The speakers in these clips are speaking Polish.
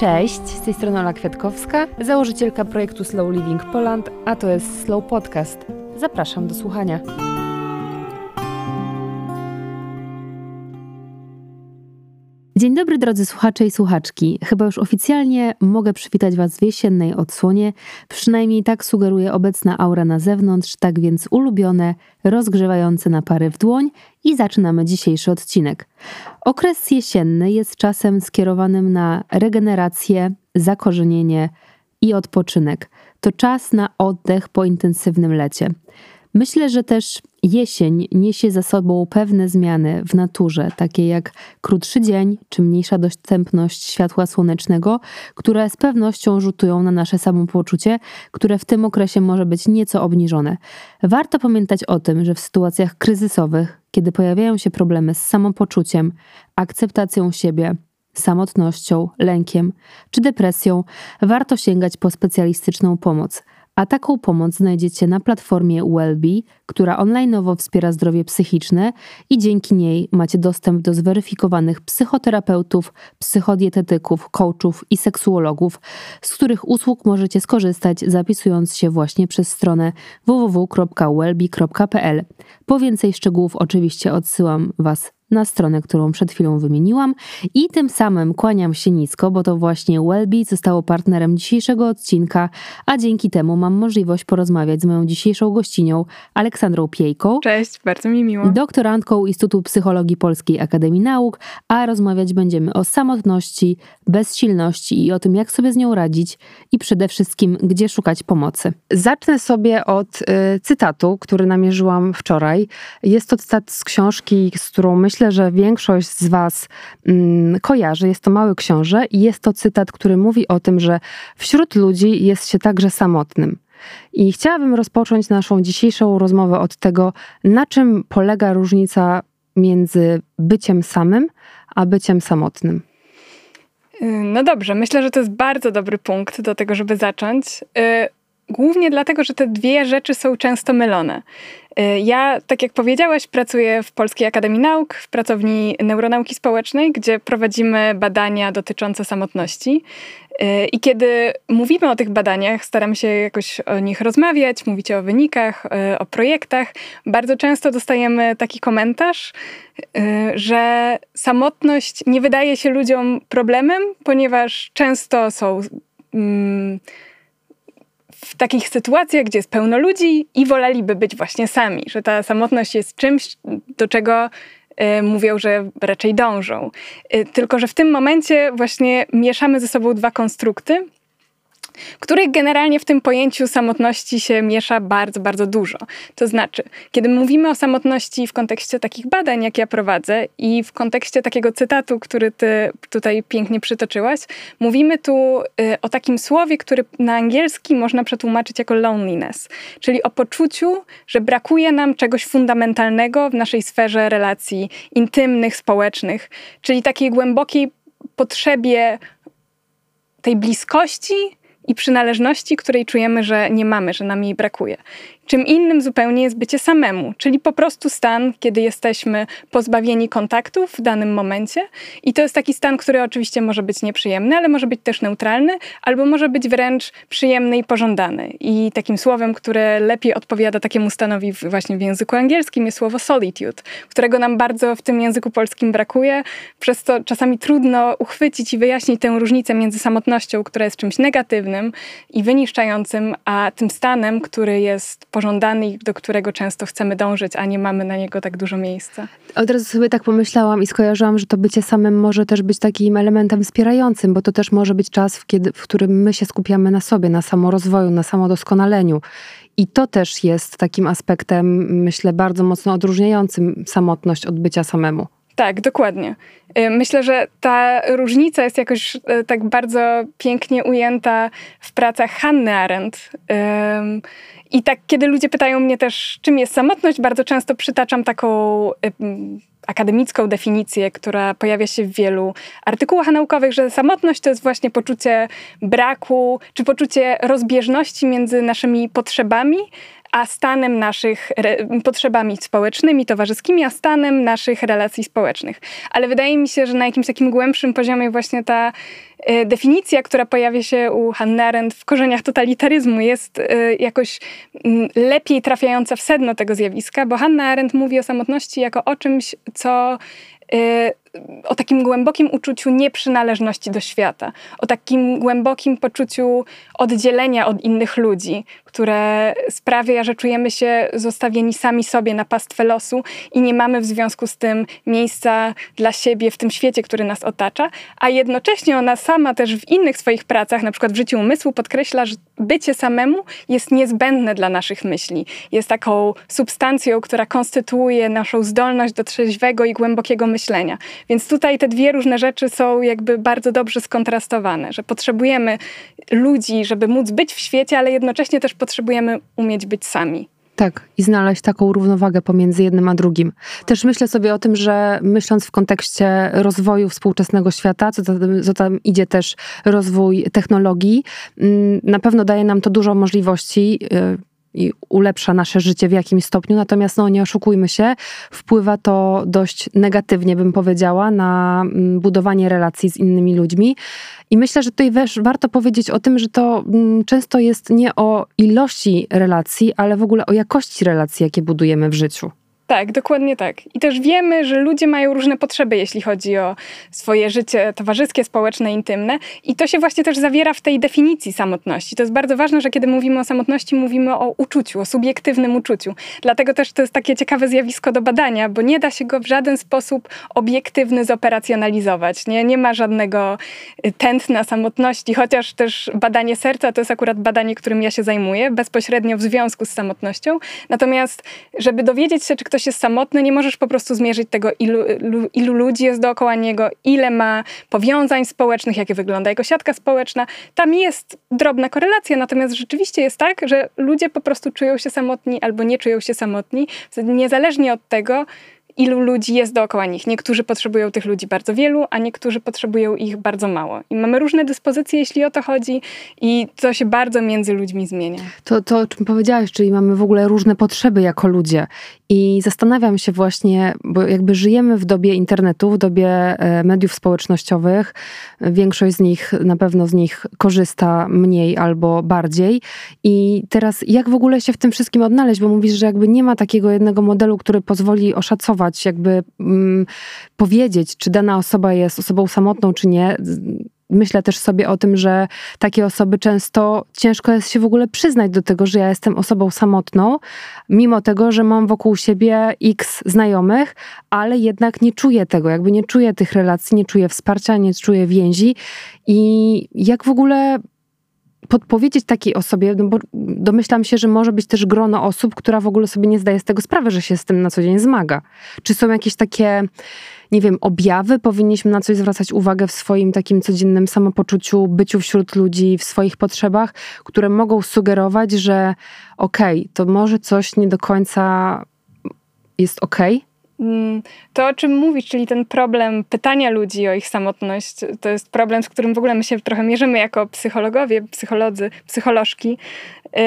Cześć, z tej strony Ola Kwiatkowska, założycielka projektu Slow Living Poland, a to jest Slow Podcast. Zapraszam do słuchania. Dzień dobry drodzy słuchacze i słuchaczki. Chyba już oficjalnie mogę przywitać Was w jesiennej odsłonie. Przynajmniej tak sugeruje obecna aura na zewnątrz, tak więc ulubione, rozgrzewające na pary w dłoń i zaczynamy dzisiejszy odcinek. Okres jesienny jest czasem skierowanym na regenerację, zakorzenienie i odpoczynek. To czas na oddech po intensywnym lecie. Myślę, że też jesień niesie za sobą pewne zmiany w naturze, takie jak krótszy dzień czy mniejsza dostępność światła słonecznego, które z pewnością rzutują na nasze samopoczucie, które w tym okresie może być nieco obniżone. Warto pamiętać o tym, że w sytuacjach kryzysowych, kiedy pojawiają się problemy z samopoczuciem, akceptacją siebie, samotnością, lękiem czy depresją, warto sięgać po specjalistyczną pomoc – a taką pomoc znajdziecie na platformie Wellbe, która onlineowo wspiera zdrowie psychiczne i dzięki niej macie dostęp do zweryfikowanych psychoterapeutów, psychodietetyków, coachów i seksuologów, z których usług możecie skorzystać zapisując się właśnie przez stronę www.wellbe.pl. Po więcej szczegółów oczywiście odsyłam Was na stronę, którą przed chwilą wymieniłam i tym samym kłaniam się nisko, bo to właśnie Wellbe zostało partnerem dzisiejszego odcinka, a dzięki temu mam możliwość porozmawiać z moją dzisiejszą gościnią Aleksandrą Piejką. Cześć, bardzo mi miło. Doktorantką Instytutu Psychologii Polskiej Akademii Nauk, a rozmawiać będziemy o samotności, bezsilności i o tym, jak sobie z nią radzić i przede wszystkim, gdzie szukać pomocy. Zacznę sobie od y, cytatu, który namierzyłam wczoraj. Jest to cytat z książki, z którą myślę, myślę, że większość z Was mm, kojarzy. Jest to mały książę i jest to cytat, który mówi o tym, że wśród ludzi jest się także samotnym. I chciałabym rozpocząć naszą dzisiejszą rozmowę od tego, na czym polega różnica między byciem samym a byciem samotnym. No dobrze, myślę, że to jest bardzo dobry punkt do tego, żeby zacząć. Głównie dlatego, że te dwie rzeczy są często mylone. Y, ja, tak jak powiedziałaś, pracuję w Polskiej Akademii Nauk, w pracowni neuronauki społecznej, gdzie prowadzimy badania dotyczące samotności. Y, I kiedy mówimy o tych badaniach, staramy się jakoś o nich rozmawiać, mówić o wynikach, y, o projektach, bardzo często dostajemy taki komentarz, że samotność nie wydaje się ludziom problemem, ponieważ często są. Mm, w takich sytuacjach, gdzie jest pełno ludzi i woleliby być właśnie sami, że ta samotność jest czymś, do czego y, mówią, że raczej dążą. Y, tylko, że w tym momencie właśnie mieszamy ze sobą dwa konstrukty których generalnie w tym pojęciu samotności się miesza bardzo, bardzo dużo. To znaczy, kiedy mówimy o samotności w kontekście takich badań, jak ja prowadzę, i w kontekście takiego cytatu, który ty tutaj pięknie przytoczyłaś, mówimy tu y, o takim słowie, który na angielski można przetłumaczyć jako loneliness, czyli o poczuciu, że brakuje nam czegoś fundamentalnego w naszej sferze relacji intymnych, społecznych, czyli takiej głębokiej potrzebie tej bliskości, i przynależności, której czujemy, że nie mamy, że nam jej brakuje. Czym innym zupełnie jest bycie samemu, czyli po prostu stan, kiedy jesteśmy pozbawieni kontaktów w danym momencie. I to jest taki stan, który oczywiście może być nieprzyjemny, ale może być też neutralny, albo może być wręcz przyjemny i pożądany. I takim słowem, które lepiej odpowiada takiemu stanowi właśnie w języku angielskim, jest słowo solitude, którego nam bardzo w tym języku polskim brakuje, przez to czasami trudno uchwycić i wyjaśnić tę różnicę między samotnością, która jest czymś negatywnym i wyniszczającym, a tym stanem, który jest pożądany i do którego często chcemy dążyć, a nie mamy na niego tak dużo miejsca. Od razu sobie tak pomyślałam i skojarzyłam, że to bycie samym może też być takim elementem wspierającym, bo to też może być czas, w, kiedy, w którym my się skupiamy na sobie, na samorozwoju, na samodoskonaleniu. I to też jest takim aspektem, myślę, bardzo mocno odróżniającym samotność od bycia samemu. Tak, dokładnie. Y, myślę, że ta różnica jest jakoś y, tak bardzo pięknie ujęta w pracach Hanny Arendt. I tak, kiedy ludzie pytają mnie też, czym jest samotność, bardzo często przytaczam taką akademicką definicję, która pojawia się w wielu artykułach naukowych, że samotność to jest właśnie poczucie braku, czy poczucie rozbieżności między naszymi potrzebami, a stanem naszych potrzebami społecznymi, towarzyskimi, a stanem naszych relacji społecznych. Ale wydaje mi się, że na jakimś takim głębszym poziomie właśnie ta e, definicja, która pojawia się u Hannah Arendt w korzeniach totalitaryzmu jest e, jakoś mm, lepiej trafiająca w sedno tego zjawiska, bo Hannah Arendt mówi o samotności jako o czymś, co e, o takim głębokim uczuciu nieprzynależności do świata, o takim głębokim poczuciu oddzielenia od innych ludzi, które sprawia, że czujemy się zostawieni sami sobie na pastwę losu i nie mamy w związku z tym miejsca dla siebie w tym świecie, który nas otacza, a jednocześnie ona sama też w innych swoich pracach, na przykład w życiu umysłu, podkreśla, że bycie samemu jest niezbędne dla naszych myśli. Jest taką substancją, która konstytuuje naszą zdolność do trzeźwego i głębokiego myślenia. Więc tutaj te dwie różne rzeczy są jakby bardzo dobrze skontrastowane, że potrzebujemy ludzi, żeby móc być w świecie, ale jednocześnie też potrzebujemy umieć być sami. Tak, i znaleźć taką równowagę pomiędzy jednym a drugim. Też myślę sobie o tym, że myśląc w kontekście rozwoju współczesnego świata, co tam, co tam idzie też rozwój technologii, mm, na pewno daje nam to dużo możliwości y, i ulepsza nasze życie w jakimś stopniu, natomiast no, nie oszukujmy się, wpływa to dość negatywnie, bym powiedziała, na mm, budowanie relacji z innymi ludźmi. I myślę, że tutaj też warto powiedzieć o tym, że to mm, często jest nie o ilości relacji, ale w ogóle o jakości relacji, jakie budujemy w życiu. Tak, dokładnie tak. I też wiemy, że ludzie mają różne potrzeby, jeśli chodzi o swoje życie towarzyskie, społeczne, intymne. I to się właśnie też zawiera w tej definicji samotności. To jest bardzo ważne, że kiedy mówimy o samotności, mówimy o uczuciu, o subiektywnym uczuciu. Dlatego też to jest takie ciekawe zjawisko do badania, bo nie da się go w żaden sposób obiektywny zoperacjonalizować. Nie, nie ma żadnego y, tętna samotności, chociaż też badanie serca to jest akurat badanie, którym ja się zajmuję, bezpośrednio w związku z samotnością. Natomiast, żeby dowiedzieć się, czy ktoś ktoś jest samotny, nie możesz po prostu zmierzyć tego, ilu, ilu ludzi jest dookoła niego, ile ma powiązań społecznych, jak wygląda jego siatka społeczna. Tam jest drobna korelacja, natomiast rzeczywiście jest tak, że ludzie po prostu czują się samotni albo nie czują się samotni, niezależnie od tego, ilu ludzi jest dookoła nich. Niektórzy potrzebują tych ludzi bardzo wielu, a niektórzy potrzebują ich bardzo mało. I mamy różne dyspozycje, jeśli o to chodzi, i to się bardzo między ludźmi zmienia. To, to o czym powiedziałeś, czyli mamy w ogóle różne potrzeby jako ludzie. I zastanawiam się właśnie, bo jakby żyjemy w dobie internetu, w dobie e, mediów społecznościowych. Większość z nich, na pewno z nich korzysta mniej albo bardziej. I teraz jak w ogóle się w tym wszystkim odnaleźć? Bo mówisz, że jakby nie ma takiego jednego modelu, który pozwoli oszacować, jakby mm, powiedzieć, czy dana osoba jest osobą samotną, czy nie myślę też sobie o tym, że takie osoby często ciężko jest się w ogóle przyznać do tego, że ja jestem osobą samotną, mimo tego, że mam wokół siebie x znajomych, ale jednak nie czuję tego, jakby nie czuję tych relacji, nie czuję wsparcia, nie czuję więzi. I jak w ogóle podpowiedzieć takiej osobie, no bo domyślam się, że może być też grono osób, która w ogóle sobie nie zdaje z tego sprawy, że się z tym na co dzień zmaga. Czy są jakieś takie nie wiem, objawy, powinniśmy na coś zwracać uwagę w swoim takim codziennym samopoczuciu, byciu wśród ludzi, w swoich potrzebach, które mogą sugerować, że okej, okay, to może coś nie do końca jest okej? Okay? Mm, to, o czym mówisz, czyli ten problem pytania ludzi o ich samotność, to jest problem, z którym w ogóle my się trochę mierzymy jako psychologowie, psycholodzy, psycholożki, y,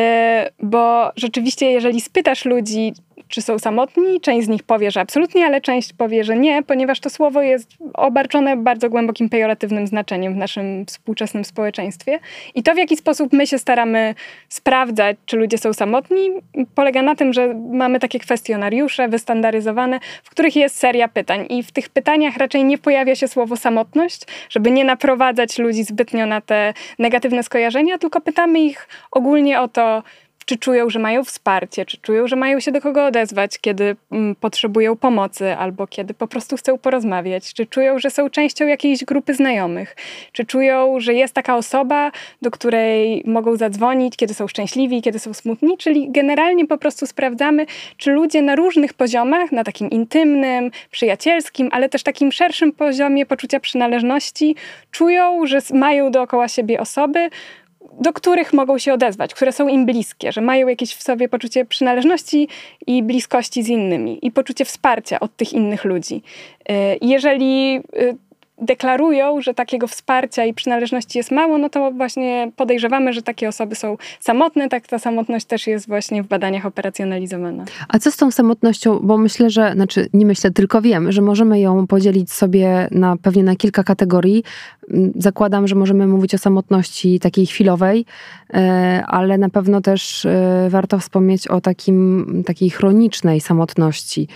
bo rzeczywiście, jeżeli spytasz ludzi, czy są samotni. Część z nich powie, że absolutnie, ale część powie, że nie, ponieważ to słowo jest obarczone bardzo głębokim pejoratywnym znaczeniem w naszym współczesnym społeczeństwie. I to, w jaki sposób my się staramy sprawdzać, czy ludzie są samotni, polega na tym, że mamy takie kwestionariusze wystandaryzowane, w których jest seria pytań. I w tych pytaniach raczej nie pojawia się słowo samotność, żeby nie naprowadzać ludzi zbytnio na te negatywne skojarzenia, tylko pytamy ich ogólnie o to, czy czują, że mają wsparcie, czy czują, że mają się do kogo odezwać, kiedy mm, potrzebują pomocy albo kiedy po prostu chcą porozmawiać, czy czują, że są częścią jakiejś grupy znajomych, czy czują, że jest taka osoba, do której mogą zadzwonić, kiedy są szczęśliwi, kiedy są smutni, czyli generalnie po prostu sprawdzamy, czy ludzie na różnych poziomach, na takim intymnym, przyjacielskim, ale też takim szerszym poziomie poczucia przynależności, czują, że mają dookoła siebie osoby, do których mogą się odezwać, które są im bliskie, że mają jakieś w sobie poczucie przynależności i bliskości z innymi i poczucie wsparcia od tych innych ludzi. Y, jeżeli y, deklarują, że takiego wsparcia i przynależności jest mało, no to właśnie podejrzewamy, że takie osoby są samotne, tak ta samotność też jest właśnie w badaniach operacjonalizowana. A co z tą samotnością? Bo myślę, że, znaczy nie myślę, tylko wiem, że możemy ją podzielić sobie na pewnie na kilka kategorii. Mm, zakładam, że możemy mówić o samotności takiej chwilowej, e, ale na pewno też e, warto wspomnieć o takim, takiej chronicznej samotności.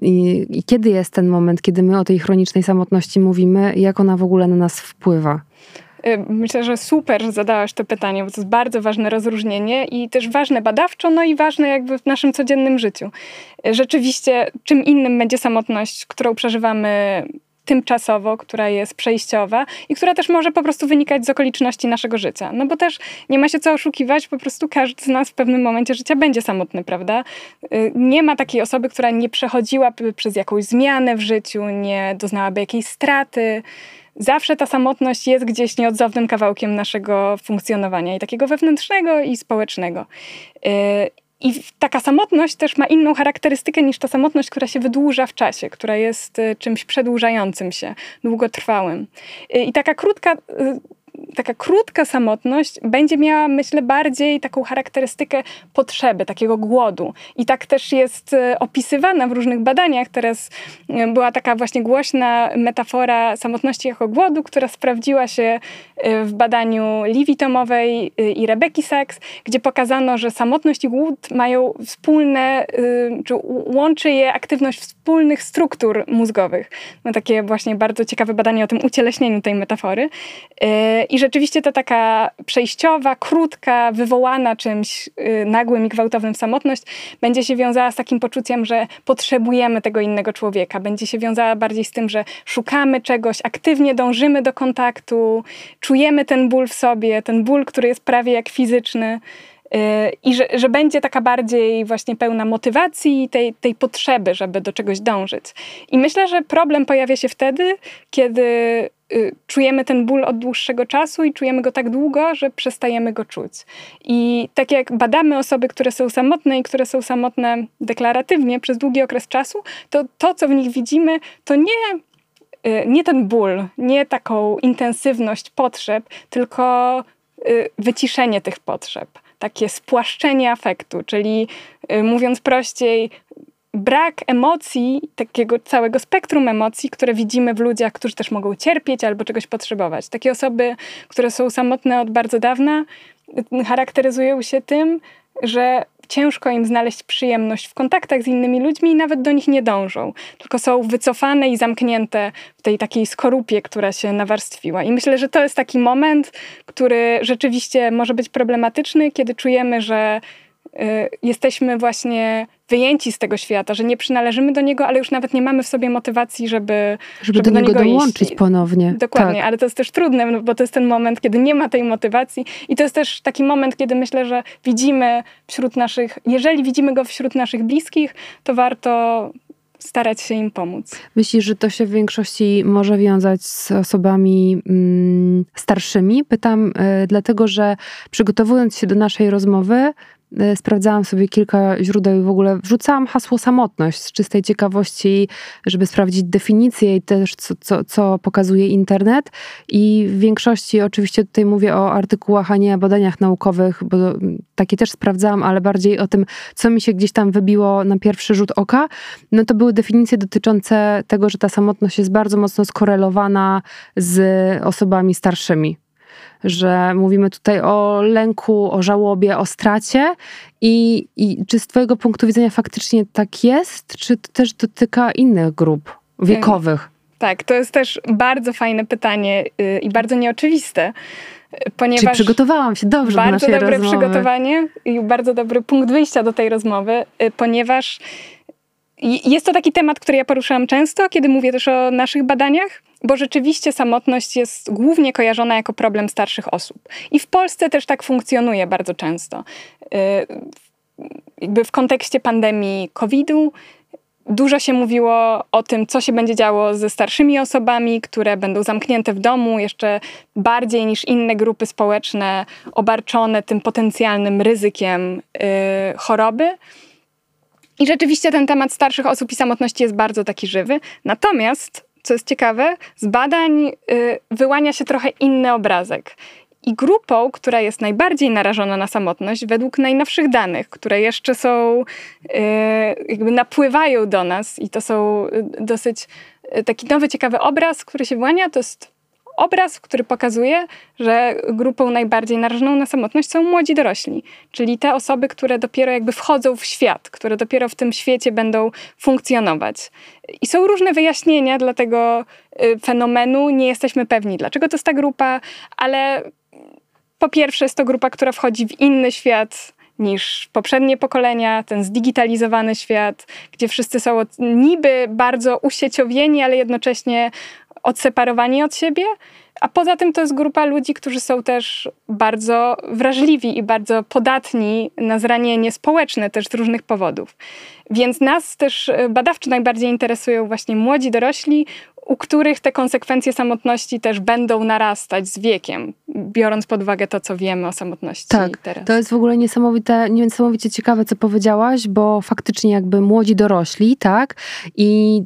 I, I, kiedy jest ten moment, kiedy my o tej chronicznej samotności mówimy, jak ona w ogóle na nas wpływa? Y, myślę, że super, że zadałaś to pytanie, bo to jest bardzo ważne rozróżnienie i też ważne badawczo, no i ważne jakby w naszym codziennym życiu. Y, rzeczywiście, czym innym będzie samotność, którą przeżywamy tymczasowo, która jest przejściowa i która też może po prostu wynikać z okoliczności naszego życia. No bo też nie ma się co oszukiwać, po prostu każdy z nas w pewnym momencie życia będzie samotny, prawda? Y, nie ma takiej osoby, która nie przechodziłaby przez jakąś zmianę w życiu, nie doznałaby jakiejś straty. Zawsze ta samotność jest gdzieś nieodzownym kawałkiem naszego funkcjonowania i takiego wewnętrznego i społecznego. I taka samotność też ma inną charakterystykę niż ta samotność, która się wydłuża w czasie, która jest y, czymś przedłużającym się, długotrwałym. Y, I taka krótka y, taka krótka samotność będzie miała, myślę, bardziej taką charakterystykę potrzeby, takiego głodu. I tak też jest e, opisywana w różnych badaniach. Teraz e, była taka właśnie głośna metafora samotności jako głodu, która sprawdziła się e, w badaniu Livi Tomowej i Rebeki Sachs, gdzie pokazano, że samotność i głód mają wspólne, czy łączy je aktywność wspólnych struktur mózgowych. No takie właśnie bardzo ciekawe badanie o tym ucieleśnieniu tej metafory. I rzeczywiście ta taka przejściowa, krótka, wywołana czymś y, nagłym i gwałtownym samotność będzie się wiązała z takim poczuciem, że potrzebujemy tego innego człowieka. Będzie się wiązała bardziej z tym, że szukamy czegoś, aktywnie dążymy do kontaktu, czujemy ten ból w sobie, ten ból, który jest prawie jak fizyczny. I że, że będzie taka bardziej właśnie pełna motywacji i tej, tej potrzeby, żeby do czegoś dążyć. I myślę, że problem pojawia się wtedy, kiedy Y, czujemy ten ból od dłuższego czasu i czujemy go tak długo, że przestajemy go czuć. I tak jak badamy osoby, które są samotne i które są samotne deklaratywnie przez długi okres czasu, to to, co w nich widzimy, to nie y, nie ten ból, nie taką intensywność potrzeb, tylko y, wyciszenie tych potrzeb, takie spłaszczenie afektu, czyli mówiąc prościej, brak emocji, takiego całego spektrum emocji, które widzimy w ludziach, którzy też mogą cierpieć albo czegoś potrzebować. Takie osoby, które są samotne od bardzo dawna, charakteryzują się tym, że ciężko im znaleźć przyjemność w kontaktach z innymi ludźmi i nawet do nich nie dążą, tylko są wycofane i zamknięte w tej takiej skorupie, która się nawarstwiła. I myślę, że to jest taki moment, który rzeczywiście może być problematyczny, kiedy czujemy, że jesteśmy właśnie wyjęci z tego świata, że nie przynależymy do niego, ale już nawet nie mamy w sobie motywacji, żeby, żeby, żeby do, do, niego, niego dołączyć iść. ponownie. Dokładnie, tak. ale to jest też trudne, no bo to jest ten moment, kiedy nie ma tej motywacji i to jest też taki moment, kiedy myślę, że widzimy wśród naszych, jeżeli widzimy go wśród naszych bliskich, to warto starać się im pomóc. Myślisz, że to się w większości może wiązać z osobami mm, starszymi? Pytam y, dlatego, że przygotowując się do naszej rozmowy, sprawdzałam sobie kilka źródeł i w ogóle wrzucałam hasło samotność z czystej ciekawości, żeby sprawdzić definicję i też co, co, co pokazuje internet. I w większości, oczywiście tutaj mówię o artykułach, a nie badaniach naukowych, bo takie też sprawdzałam, ale bardziej o tym, co mi się gdzieś tam wybiło na pierwszy rzut oka. No to były definicje dotyczące tego, że ta samotność jest bardzo mocno skorelowana z osobami starszymi że mówimy tutaj o lęku, o żałobie, o stracie. I, I czy z Twojego punktu widzenia faktycznie tak jest, czy to też dotyka innych grup wiekowych? Tak, to jest też bardzo fajne pytanie yy, i bardzo nieoczywiste. Ponieważ Czyli przygotowałam się dobrze bardzo do naszej dobre rozmowy. przygotowanie i bardzo dobry punkt wyjścia do tej rozmowy, yy, ponieważ jest to taki temat, który ja poruszałam często, kiedy mówię też o naszych badaniach, bo rzeczywiście samotność jest głównie kojarzona jako problem starszych osób. I w Polsce też tak funkcjonuje bardzo często. Y, jakby w kontekście pandemii COVID-u Dużo się mówiło o tym, co się będzie działo ze starszymi osobami, które będą zamknięte w domu, jeszcze bardziej niż inne grupy społeczne, obarczone tym potencjalnym ryzykiem yy, choroby. I rzeczywiście ten temat starszych osób i samotności jest bardzo taki żywy. Natomiast co jest ciekawe, z badań y, wyłania się trochę inny obrazek. I grupą, która jest najbardziej narażona na samotność, według najnowszych danych, które jeszcze są, y, jakby napływają do nas, i to są y, dosyć taki nowy, ciekawy obraz, który się wyłania, to jest obraz, który pokazuje, że grupą najbardziej narażoną na samotność są młodzi dorośli, czyli te osoby, które dopiero jakby wchodzą w świat, które dopiero w tym świecie będą funkcjonować. I są różne wyjaśnienia dla tego fenomenu, nie jesteśmy pewni, dlaczego to jest ta grupa, ale po pierwsze, jest to grupa, która wchodzi w inny świat niż poprzednie pokolenia, ten zdigitalizowany świat, gdzie wszyscy są niby bardzo usieciowieni, ale jednocześnie odseparowani od siebie. A poza tym to jest grupa ludzi, którzy są też bardzo wrażliwi i bardzo podatni na zranienie społeczne też z różnych powodów. Więc nas też badawczo najbardziej interesują właśnie młodzi dorośli, u których te konsekwencje samotności też będą narastać z wiekiem, biorąc pod uwagę to, co wiemy o samotności tak, teraz. To jest w ogóle niesamowite, niesamowicie ciekawe, co powiedziałaś, bo faktycznie jakby młodzi dorośli, tak? I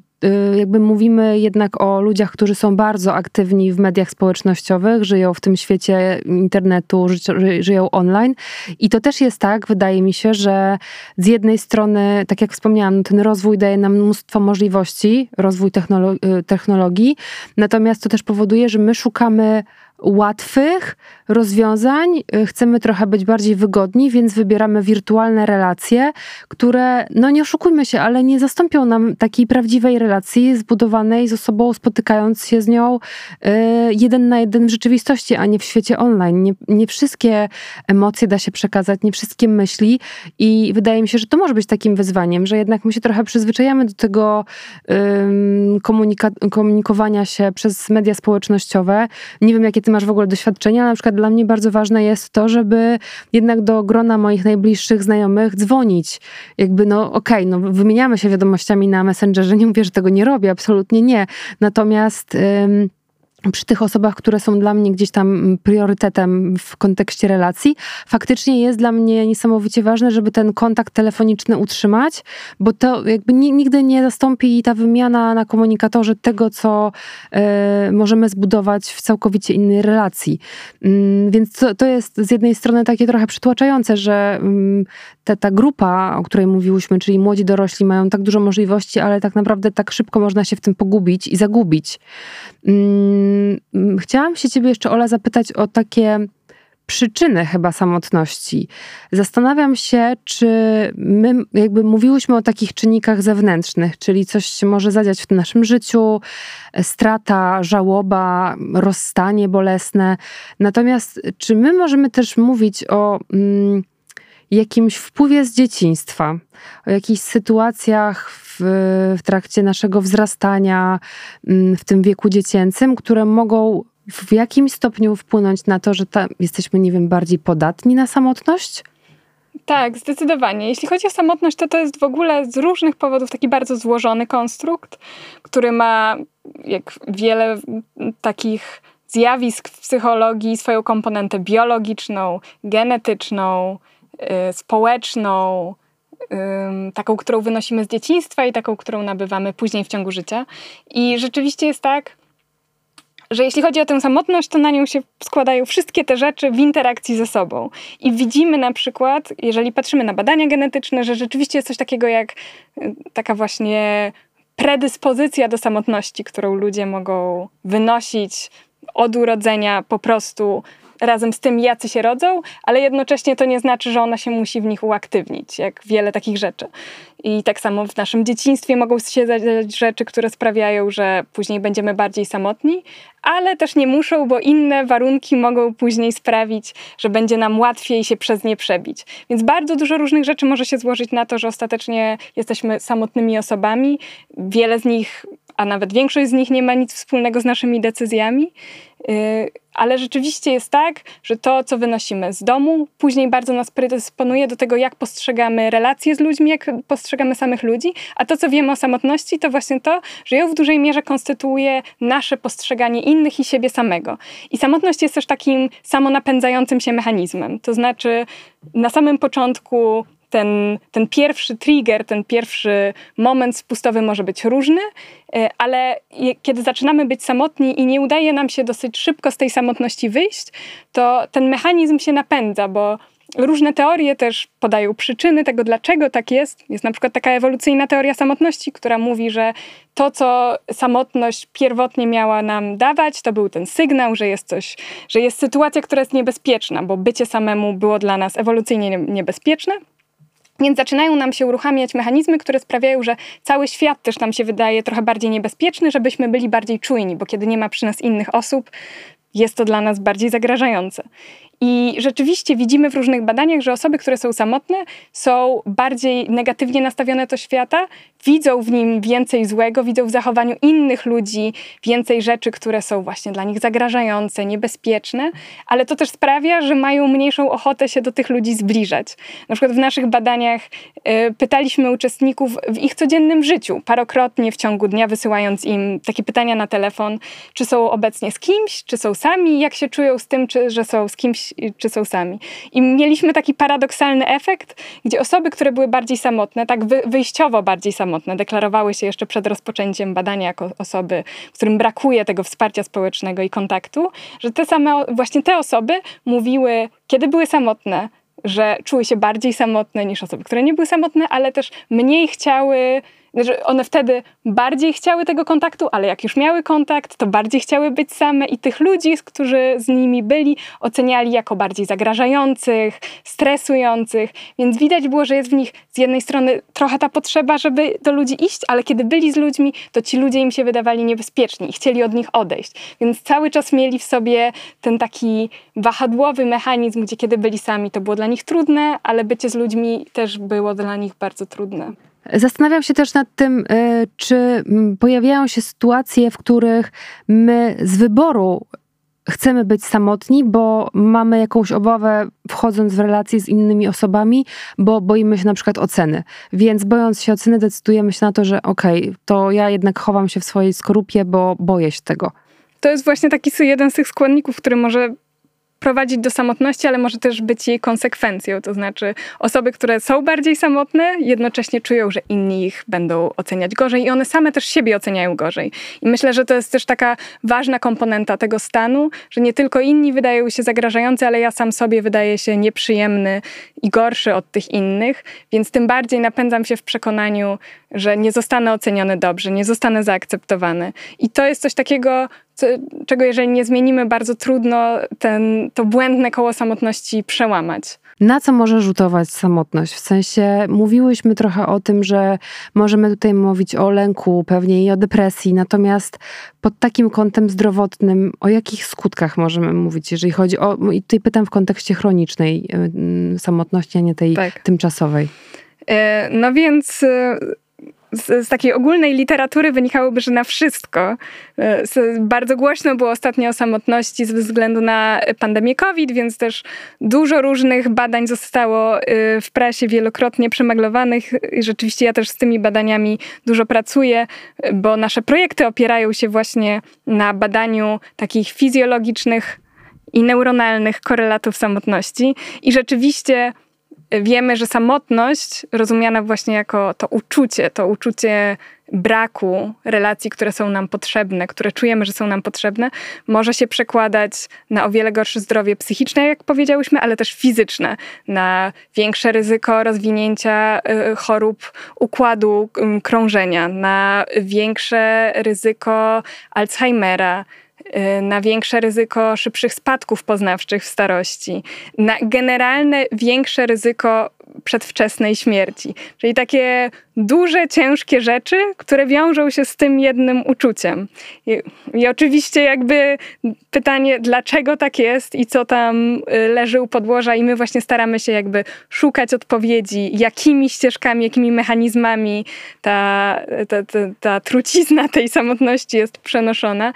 jakby mówimy jednak o ludziach, którzy są bardzo aktywni w mediach społecznościowych, żyją w tym świecie internetu, ży, żyją online. I to też jest tak, wydaje mi się, że z jednej strony, tak jak wspomniałam, ten rozwój daje nam mnóstwo możliwości, rozwój technolo- y, technologii, natomiast to też powoduje, że my szukamy łatwych rozwiązań, y, chcemy trochę być bardziej wygodni, więc wybieramy wirtualne relacje, które, no nie oszukujmy się, ale nie zastąpią nam takiej prawdziwej relacji zbudowanej z osobą, spotykając się z nią y, jeden na jeden w rzeczywistości, a nie w świecie online. Nie, nie wszystkie emocje da się przekazać, nie wszystkie myśli i wydaje mi się, że to może być takim wyzwaniem, że jednak my się trochę przyzwyczajamy do tego komunika- komunikowania się przez media społecznościowe. Nie wiem, jakie ty masz w ogóle doświadczenia. Na przykład dla mnie bardzo ważne jest to, żeby jednak do grona moich najbliższych znajomych dzwonić. Jakby, no okej, okay, no wymieniamy się wiadomościami na Messengerze, nie mówię, że tego nie robię, absolutnie nie. Natomiast... przy tych osobach, które są dla mnie gdzieś tam priorytetem w kontekście relacji, faktycznie jest dla mnie niesamowicie ważne, żeby ten kontakt telefoniczny utrzymać, bo to jakby nigdy nie zastąpi ta wymiana na komunikatorze tego, co y, możemy zbudować w całkowicie innej relacji. Y, więc to, to, jest z jednej strony takie trochę przytłaczające, że y, ta grupa, o której mówiłyśmy, czyli młodzi dorośli, mają tak dużo możliwości, ale tak naprawdę tak szybko można się w tym pogubić i zagubić. Chciałam się ciebie jeszcze, Ola, zapytać o takie przyczyny chyba samotności. Zastanawiam się, czy my jakby mówiłyśmy o takich czynnikach zewnętrznych, czyli coś się może zadziać w naszym życiu, strata, żałoba, rozstanie bolesne. Natomiast czy my możemy też mówić o mm, jakimś wpływie z dzieciństwa, o jakichś sytuacjach w, w trakcie naszego wzrastania mm, w tym wieku dziecięcym, które mogą w jakimś stopniu wpłynąć na to, że jesteśmy, nie wiem, bardziej podatni na samotność? Tak, zdecydowanie. Jeśli chodzi o samotność, to to jest w ogóle z różnych powodów taki bardzo złożony konstrukt, który ma, jak wiele takich zjawisk w psychologii, swoją komponentę biologiczną, genetyczną, społeczną, taką, którą wynosimy z dzieciństwa i taką, którą nabywamy później w ciągu życia. I rzeczywiście jest tak, że jeśli chodzi o tę samotność, to na nią się składają wszystkie te rzeczy w interakcji ze sobą. I widzimy na przykład, jeżeli patrzymy na badania genetyczne, że rzeczywiście jest coś takiego jak y, taka właśnie predyspozycja do samotności, którą ludzie mogą wynosić od urodzenia po prostu razem z tym, jacy się rodzą, ale jednocześnie to nie znaczy, że ona się musi w nich uaktywnić, jak wiele takich rzeczy. I tak samo w naszym dzieciństwie mogą się zdarzyć rzeczy, które sprawiają, że później będziemy bardziej samotni, ale też nie muszą, bo inne warunki mogą później sprawić, że będzie nam łatwiej się przez nie przebić. Więc bardzo dużo różnych rzeczy może się złożyć na to, że ostatecznie jesteśmy samotnymi osobami. Wiele z nich, a nawet większość z nich nie ma nic wspólnego z naszymi decyzjami. Y, ale rzeczywiście jest tak, że to, co wynosimy z domu, później bardzo nas predysponuje do tego, jak postrzegamy relacje z ludźmi, jak postrzegamy samych ludzi, a to, co wiemy o samotności, to właśnie to, że ją w dużej mierze konstytuuje nasze postrzeganie innych i siebie samego. I samotność jest też takim samonapędzającym się mechanizmem. To znaczy, na samym początku ten, ten pierwszy trigger, ten pierwszy moment spustowy może być różny, e, ale kiedy zaczynamy być samotni i nie udaje nam się dosyć szybko z tej samotności wyjść, to ten mechanizm się napędza, bo Różne teorie też podają przyczyny tego, dlaczego tak jest. Jest na przykład taka ewolucyjna teoria samotności, która mówi, że to, co samotność pierwotnie miała nam dawać, to był ten sygnał, że jest coś, że jest sytuacja, która jest niebezpieczna, bo bycie samemu było dla nas ewolucyjnie niebezpieczne. Więc zaczynają nam się uruchamiać mechanizmy, które sprawiają, że cały świat też nam się wydaje trochę bardziej niebezpieczny, żebyśmy byli bardziej czujni, bo kiedy nie ma przy nas innych osób, jest to dla nas bardziej zagrażające. I rzeczywiście widzimy w różnych badaniach, że osoby, które są samotne, są bardziej negatywnie nastawione do świata, widzą w nim więcej złego, widzą w zachowaniu innych ludzi więcej rzeczy, które są właśnie dla nich zagrażające, niebezpieczne, ale to też sprawia, że mają mniejszą ochotę się do tych ludzi zbliżać. Na przykład w naszych badaniach y, pytaliśmy uczestników w ich codziennym życiu, parokrotnie w ciągu dnia wysyłając im takie pytania na telefon, czy są obecnie z kimś, czy są sami, jak się czują z tym, czy, że są z kimś, czy są sami. I mieliśmy taki paradoksalny efekt, gdzie osoby, które były bardziej samotne, tak wy, wyjściowo bardziej samotne, deklarowały się jeszcze przed rozpoczęciem badania jako osoby, którym brakuje tego wsparcia społecznego i kontaktu, że te same, właśnie te osoby mówiły, kiedy były samotne, że czuły się bardziej samotne niż osoby, które nie były samotne, ale też mniej chciały że one wtedy bardziej chciały tego kontaktu, ale jak już miały kontakt, to bardziej chciały być same i tych ludzi, którzy z nimi byli, oceniali jako bardziej zagrażających, stresujących, więc widać było, że jest w nich z jednej strony trochę ta potrzeba, żeby do ludzi iść, ale kiedy byli z ludźmi, to ci ludzie im się wydawali niebezpieczni i chcieli od nich odejść. Więc cały czas mieli w sobie ten taki wahadłowy mechanizm, gdzie kiedy byli sami, to było dla nich trudne, ale bycie z ludźmi też było dla nich bardzo trudne. Zastanawiam się też nad tym, e, czy pojawiają się sytuacje, w których my z wyboru chcemy być samotni, bo mamy jakąś obawę wchodząc w relacje z innymi osobami, bo boimy się na przykład oceny. Więc bojąc się oceny, decydujemy się na to, że okej, okay, to ja jednak chowam się w swojej skorupie, bo boję się tego. To jest właśnie taki jeden z tych składników, który może prowadzić do samotności, ale może też być jej konsekwencją. To znaczy, osoby, które są bardziej samotne, jednocześnie czują, że inni ich będą oceniać gorzej i one same też siebie oceniają gorzej. I myślę, że to jest też taka ważna komponenta tego stanu, że nie tylko inni wydają się zagrażający, ale ja sam sobie wydaje się nieprzyjemny i gorszy od tych innych, więc tym bardziej napędzam się w przekonaniu, że nie zostanę oceniony dobrze, nie zostanę zaakceptowany. I to jest coś takiego, co, czego jeżeli nie zmienimy, bardzo trudno ten, to błędne koło samotności przełamać. Na co może rzutować samotność? W sensie mówiłyśmy trochę o tym, że możemy tutaj mówić o lęku, pewnie i o depresji, natomiast pod takim kątem zdrowotnym, o jakich skutkach możemy mówić, jeżeli chodzi o. I tutaj pytam w kontekście chronicznej y, samotności, a nie tej tak. tymczasowej. E, no więc y, z, z, takiej ogólnej literatury wynikałoby, że na wszystko. E, bardzo głośno było ostatnio o samotności z względu na pandemię COVID, więc też dużo różnych badań zostało e, w prasie wielokrotnie przemaglowanych. I rzeczywiście ja też z tymi badaniami dużo pracuję, bo nasze projekty opierają się właśnie na badaniu takich fizjologicznych i neuronalnych korelatów samotności. I rzeczywiście wiemy, że samotność, rozumiana właśnie jako to uczucie, to uczucie braku relacji, które są nam potrzebne, które czujemy, że są nam potrzebne, może się przekładać na o wiele gorsze zdrowie psychiczne, jak powiedziałyśmy, ale też fizyczne, na większe ryzyko rozwinięcia y, chorób układu krążenia, na większe ryzyko Alzheimera, Y, na większe ryzyko szybszych spadków poznawczych w starości, na generalne większe ryzyko przedwczesnej śmierci. Czyli takie duże, ciężkie rzeczy, które wiążą się z tym jednym uczuciem. I, I, oczywiście jakby pytanie, dlaczego tak jest i co tam y, leży u podłoża i my właśnie staramy się jakby szukać odpowiedzi, jakimi ścieżkami, jakimi mechanizmami ta, ta, ta, ta trucizna tej samotności jest przenoszona.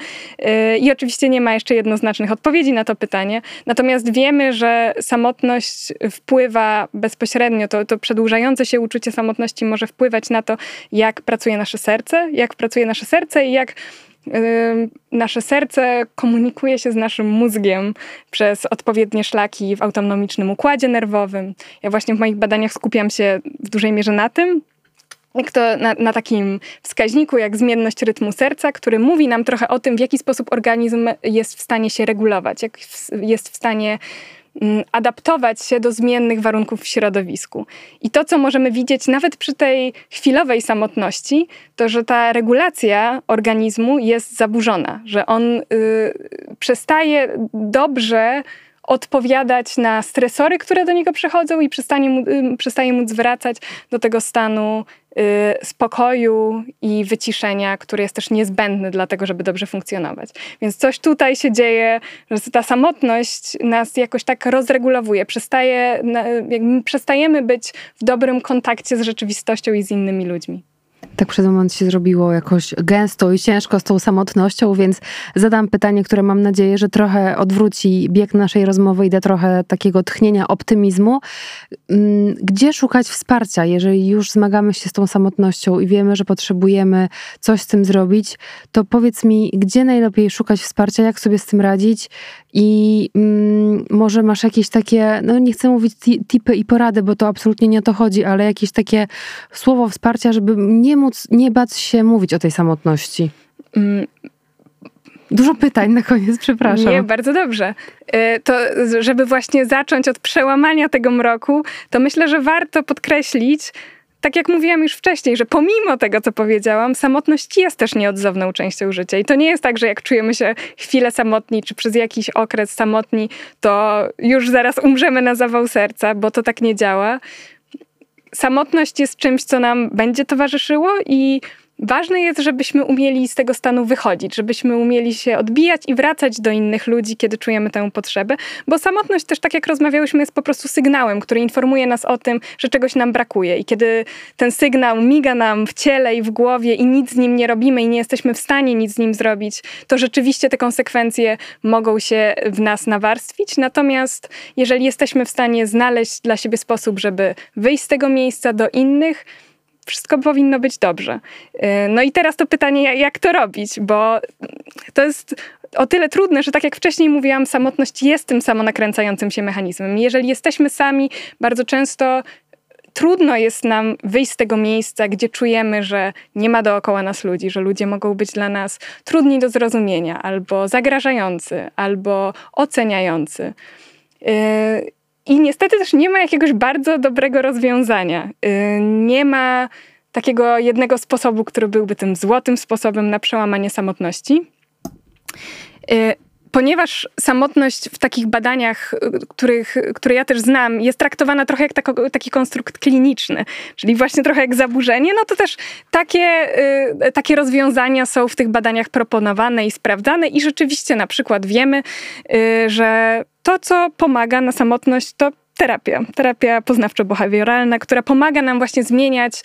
Y, I oczywiście nie ma jeszcze jednoznacznych odpowiedzi na to pytanie. Natomiast wiemy, że samotność wpływa bezpośrednio, to, to przedłużające się uczucie samotności może wpływać na to, jak pracuje nasze serce, jak pracuje nasze serce i jak nasze serce komunikuje się z naszym mózgiem przez odpowiednie szlaki w autonomicznym układzie nerwowym. Ja właśnie w moich badaniach skupiam się w dużej mierze na tym, jak to na, na, takim wskaźniku jak zmienność rytmu serca, który mówi nam trochę o tym, w jaki sposób organizm jest w stanie się regulować, jak jest w stanie adaptować się do zmiennych warunków w środowisku. I to, co możemy widzieć nawet przy tej chwilowej samotności, to że ta regulacja organizmu jest zaburzona, że on y, przestaje dobrze odpowiadać na stresory, które do niego przychodzą i przestanie, mu, y, przestaje móc wracać do tego stanu spokoju i wyciszenia, który jest też niezbędny dla tego, żeby dobrze funkcjonować. Więc coś tutaj się dzieje, że ta samotność nas jakoś tak rozregulowuje. Przestaje, przestajemy być w dobrym kontakcie z rzeczywistością i z innymi ludźmi tak przez moment się zrobiło jakoś gęsto i ciężko z tą samotnością, więc zadam pytanie, które mam nadzieję, że trochę odwróci bieg naszej rozmowy i da trochę takiego tchnienia optymizmu. Mm, gdzie szukać wsparcia, jeżeli już zmagamy się z tą samotnością i wiemy, że potrzebujemy coś z tym zrobić, to powiedz mi, gdzie najlepiej szukać wsparcia, jak sobie z tym radzić i mm, może masz jakieś takie, no nie chcę mówić tipy i porady, bo to absolutnie nie o to chodzi, ale jakieś takie słowo wsparcia, żeby nie móc, nie bać się mówić o tej samotności. Mm. Dużo pytań na koniec, przepraszam. Nie, bardzo dobrze. Y, to, żeby właśnie zacząć od przełamania tego mroku, to myślę, że warto podkreślić, tak jak mówiłam już wcześniej, że pomimo tego, co powiedziałam, samotność jest też nieodzowną częścią życia. I to nie jest tak, że jak czujemy się chwilę samotni, czy przez jakiś okres samotni, to już zaraz umrzemy na zawał serca, bo to tak nie działa. Samotność jest czymś, co nam będzie towarzyszyło i Ważne jest, żebyśmy umieli z tego stanu wychodzić, żebyśmy umieli się odbijać i wracać do innych ludzi, kiedy czujemy tę potrzebę, bo samotność też, tak jak rozmawiałyśmy, jest po prostu sygnałem, który informuje nas o tym, że czegoś nam brakuje. I kiedy ten sygnał miga nam w ciele i w głowie i nic z nim nie robimy i nie jesteśmy w stanie nic z nim zrobić, to rzeczywiście te konsekwencje mogą się w nas nawarstwić. Natomiast jeżeli jesteśmy w stanie znaleźć dla siebie sposób, żeby wyjść z tego miejsca do innych, wszystko powinno być dobrze. Y, no i teraz to pytanie, jak to robić, bo to jest o tyle trudne, że tak jak wcześniej mówiłam, samotność jest tym samonakręcającym się mechanizmem. Jeżeli jesteśmy sami, bardzo często trudno jest nam wyjść z tego miejsca, gdzie czujemy, że nie ma dookoła nas ludzi, że ludzie mogą być dla nas trudni do zrozumienia, albo zagrażający, albo oceniający. Y, i niestety też nie ma jakiegoś bardzo dobrego rozwiązania. Y, nie ma takiego jednego sposobu, który byłby tym złotym sposobem na przełamanie samotności. Y, ponieważ samotność w takich badaniach, których, które ja też znam, jest traktowana trochę jak taki konstrukt kliniczny, czyli właśnie trochę jak zaburzenie, no to też takie, y, takie rozwiązania są w tych badaniach proponowane i sprawdzane i rzeczywiście na przykład wiemy, y, że to, co pomaga na samotność, to terapia. Terapia poznawczo-behawioralna, która pomaga nam właśnie zmieniać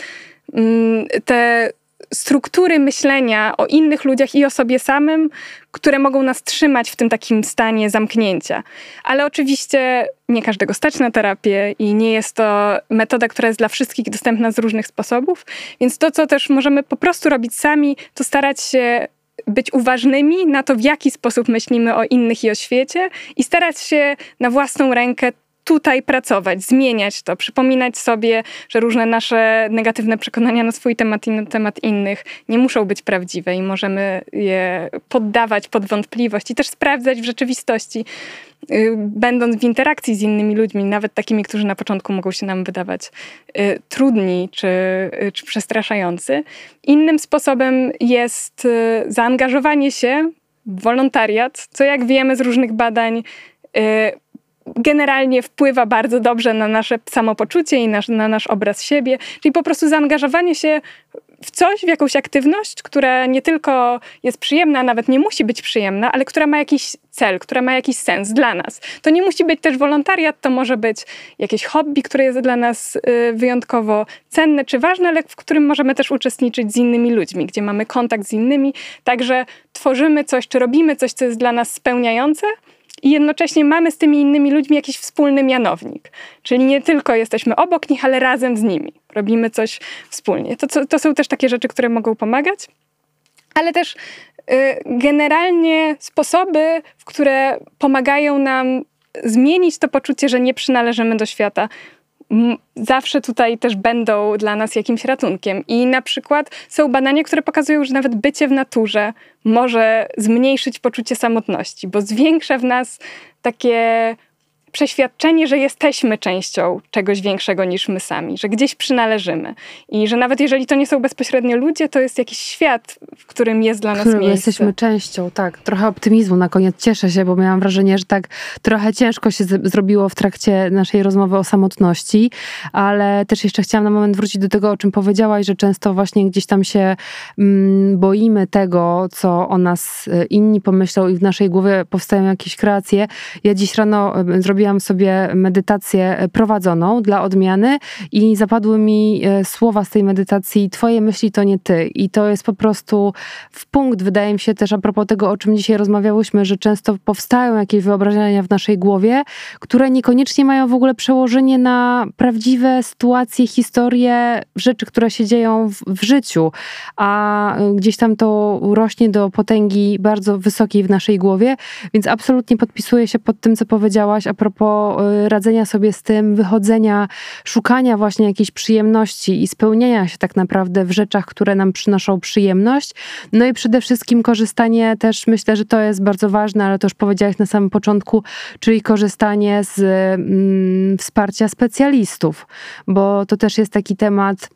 mm, te struktury myślenia o innych ludziach i o sobie samym, które mogą nas trzymać w tym takim stanie zamknięcia. Ale oczywiście nie każdego stać na terapię i nie jest to metoda, która jest dla wszystkich dostępna z różnych sposobów. Więc to, co też możemy po prostu robić sami, to starać się być uważnymi na to, w jaki sposób myślimy o innych i o świecie i starać się na własną rękę tutaj pracować, zmieniać to, przypominać sobie, że różne nasze negatywne przekonania na swój temat i na temat innych nie muszą być prawdziwe i możemy je poddawać pod wątpliwość i też sprawdzać w rzeczywistości, y, będąc w interakcji z innymi ludźmi, nawet takimi, którzy na początku mogą się nam wydawać y, trudni czy, y, czy przestraszający. Innym sposobem jest zaangażowanie się wolontariat, co jak wiemy z różnych badań generalnie wpływa bardzo dobrze na nasze samopoczucie i nasz, na nasz obraz siebie. Czyli po prostu zaangażowanie się w coś, w jakąś aktywność, która nie tylko jest przyjemna, nawet nie musi być przyjemna, ale która ma jakiś cel, która ma jakiś sens dla nas. To nie musi być też wolontariat, to może być jakieś hobby, które jest dla nas y, wyjątkowo cenne czy ważne, ale w którym możemy też uczestniczyć z innymi ludźmi, gdzie mamy kontakt z innymi. Także tworzymy coś, czy robimy coś, co jest dla nas spełniające, i jednocześnie mamy z tymi innymi ludźmi jakiś wspólny mianownik. Czyli nie tylko jesteśmy obok nich, ale razem z nimi. Robimy coś wspólnie. To, to są też takie rzeczy, które mogą pomagać. Ale też generalnie sposoby, które pomagają nam zmienić to poczucie, że nie przynależymy do świata zawsze tutaj też będą dla nas jakimś ratunkiem. I na przykład są badania, które pokazują, że nawet bycie w naturze może zmniejszyć poczucie samotności, bo zwiększa w nas takie przeświadczenie, że jesteśmy częścią czegoś większego niż my sami, że gdzieś przynależymy i że nawet jeżeli to nie są bezpośrednio ludzie, to jest jakiś świat, w którym jest dla nas miejsce. Jesteśmy częścią, tak. Trochę optymizmu na koniec. Cieszę się, bo miałam wrażenie, że tak trochę ciężko się zrobiło w trakcie naszej rozmowy o samotności, ale też jeszcze chciałam na moment wrócić do tego, o czym powiedziałaś, że często właśnie gdzieś tam się mm, boimy tego, co o nas y, inni pomyślą i w naszej głowie powstają jakieś kreacje. Ja dziś rano y, zrobiłam zrobiłam sobie medytację prowadzoną dla odmiany i zapadły mi e, słowa z tej medytacji: Twoje myśli to nie ty. I to jest po prostu w punkt, wydaje mi się też a propos tego, o czym dzisiaj rozmawiałyśmy, że często powstają jakieś wyobrażenia w naszej głowie, które niekoniecznie mają w ogóle przełożenie na prawdziwe sytuacje, historie, rzeczy, które się dzieją w, w życiu, a e, gdzieś tam to rośnie do potęgi bardzo wysokiej w naszej głowie, więc absolutnie podpisuję się pod tym, co powiedziałaś a propos propos y, radzenia sobie z tym, wychodzenia, szukania właśnie jakiejś przyjemności i spełniania się tak naprawdę w rzeczach, które nam przynoszą przyjemność. No i przede wszystkim korzystanie też, myślę, że to jest bardzo ważne, ale to już powiedziałeś na samym początku, czyli korzystanie z mm, wsparcia specjalistów, bo to też jest taki temat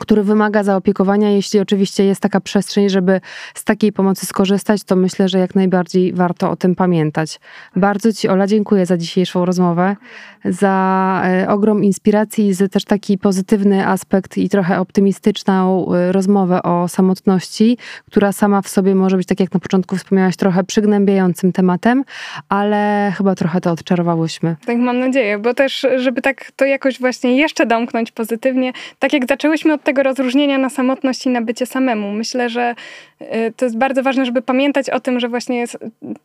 który wymaga zaopiekowania. Jeśli oczywiście jest taka przestrzeń, żeby z takiej pomocy skorzystać, to myślę, że jak najbardziej warto o tym pamiętać. Bardzo Ci, Ola, dziękuję za dzisiejszą rozmowę, za e, ogrom inspiracji, za też taki pozytywny aspekt i trochę optymistyczną e, rozmowę o samotności, która sama w sobie może być, tak jak na początku wspomniałaś, trochę przygnębiającym tematem, ale chyba trochę to odczarowałyśmy. Tak mam nadzieję, bo też, żeby tak to jakoś właśnie jeszcze domknąć pozytywnie, tak jak zaczęłyśmy od tego rozróżnienia na samotność i na bycie samemu. Myślę, że y, to jest bardzo ważne, żeby pamiętać o tym, że właśnie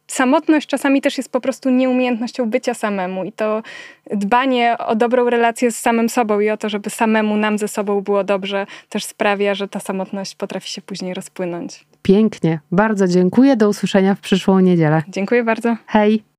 samotność czasami też jest po prostu nieumiejętnością bycia samemu i to dbanie o dobrą relację z samym sobą i o to, żeby samemu nam ze sobą było dobrze, też sprawia, że ta samotność potrafi się później rozpłynąć. Pięknie. Bardzo dziękuję. Do usłyszenia w przyszłą niedzielę. Dziękuję bardzo. Hej.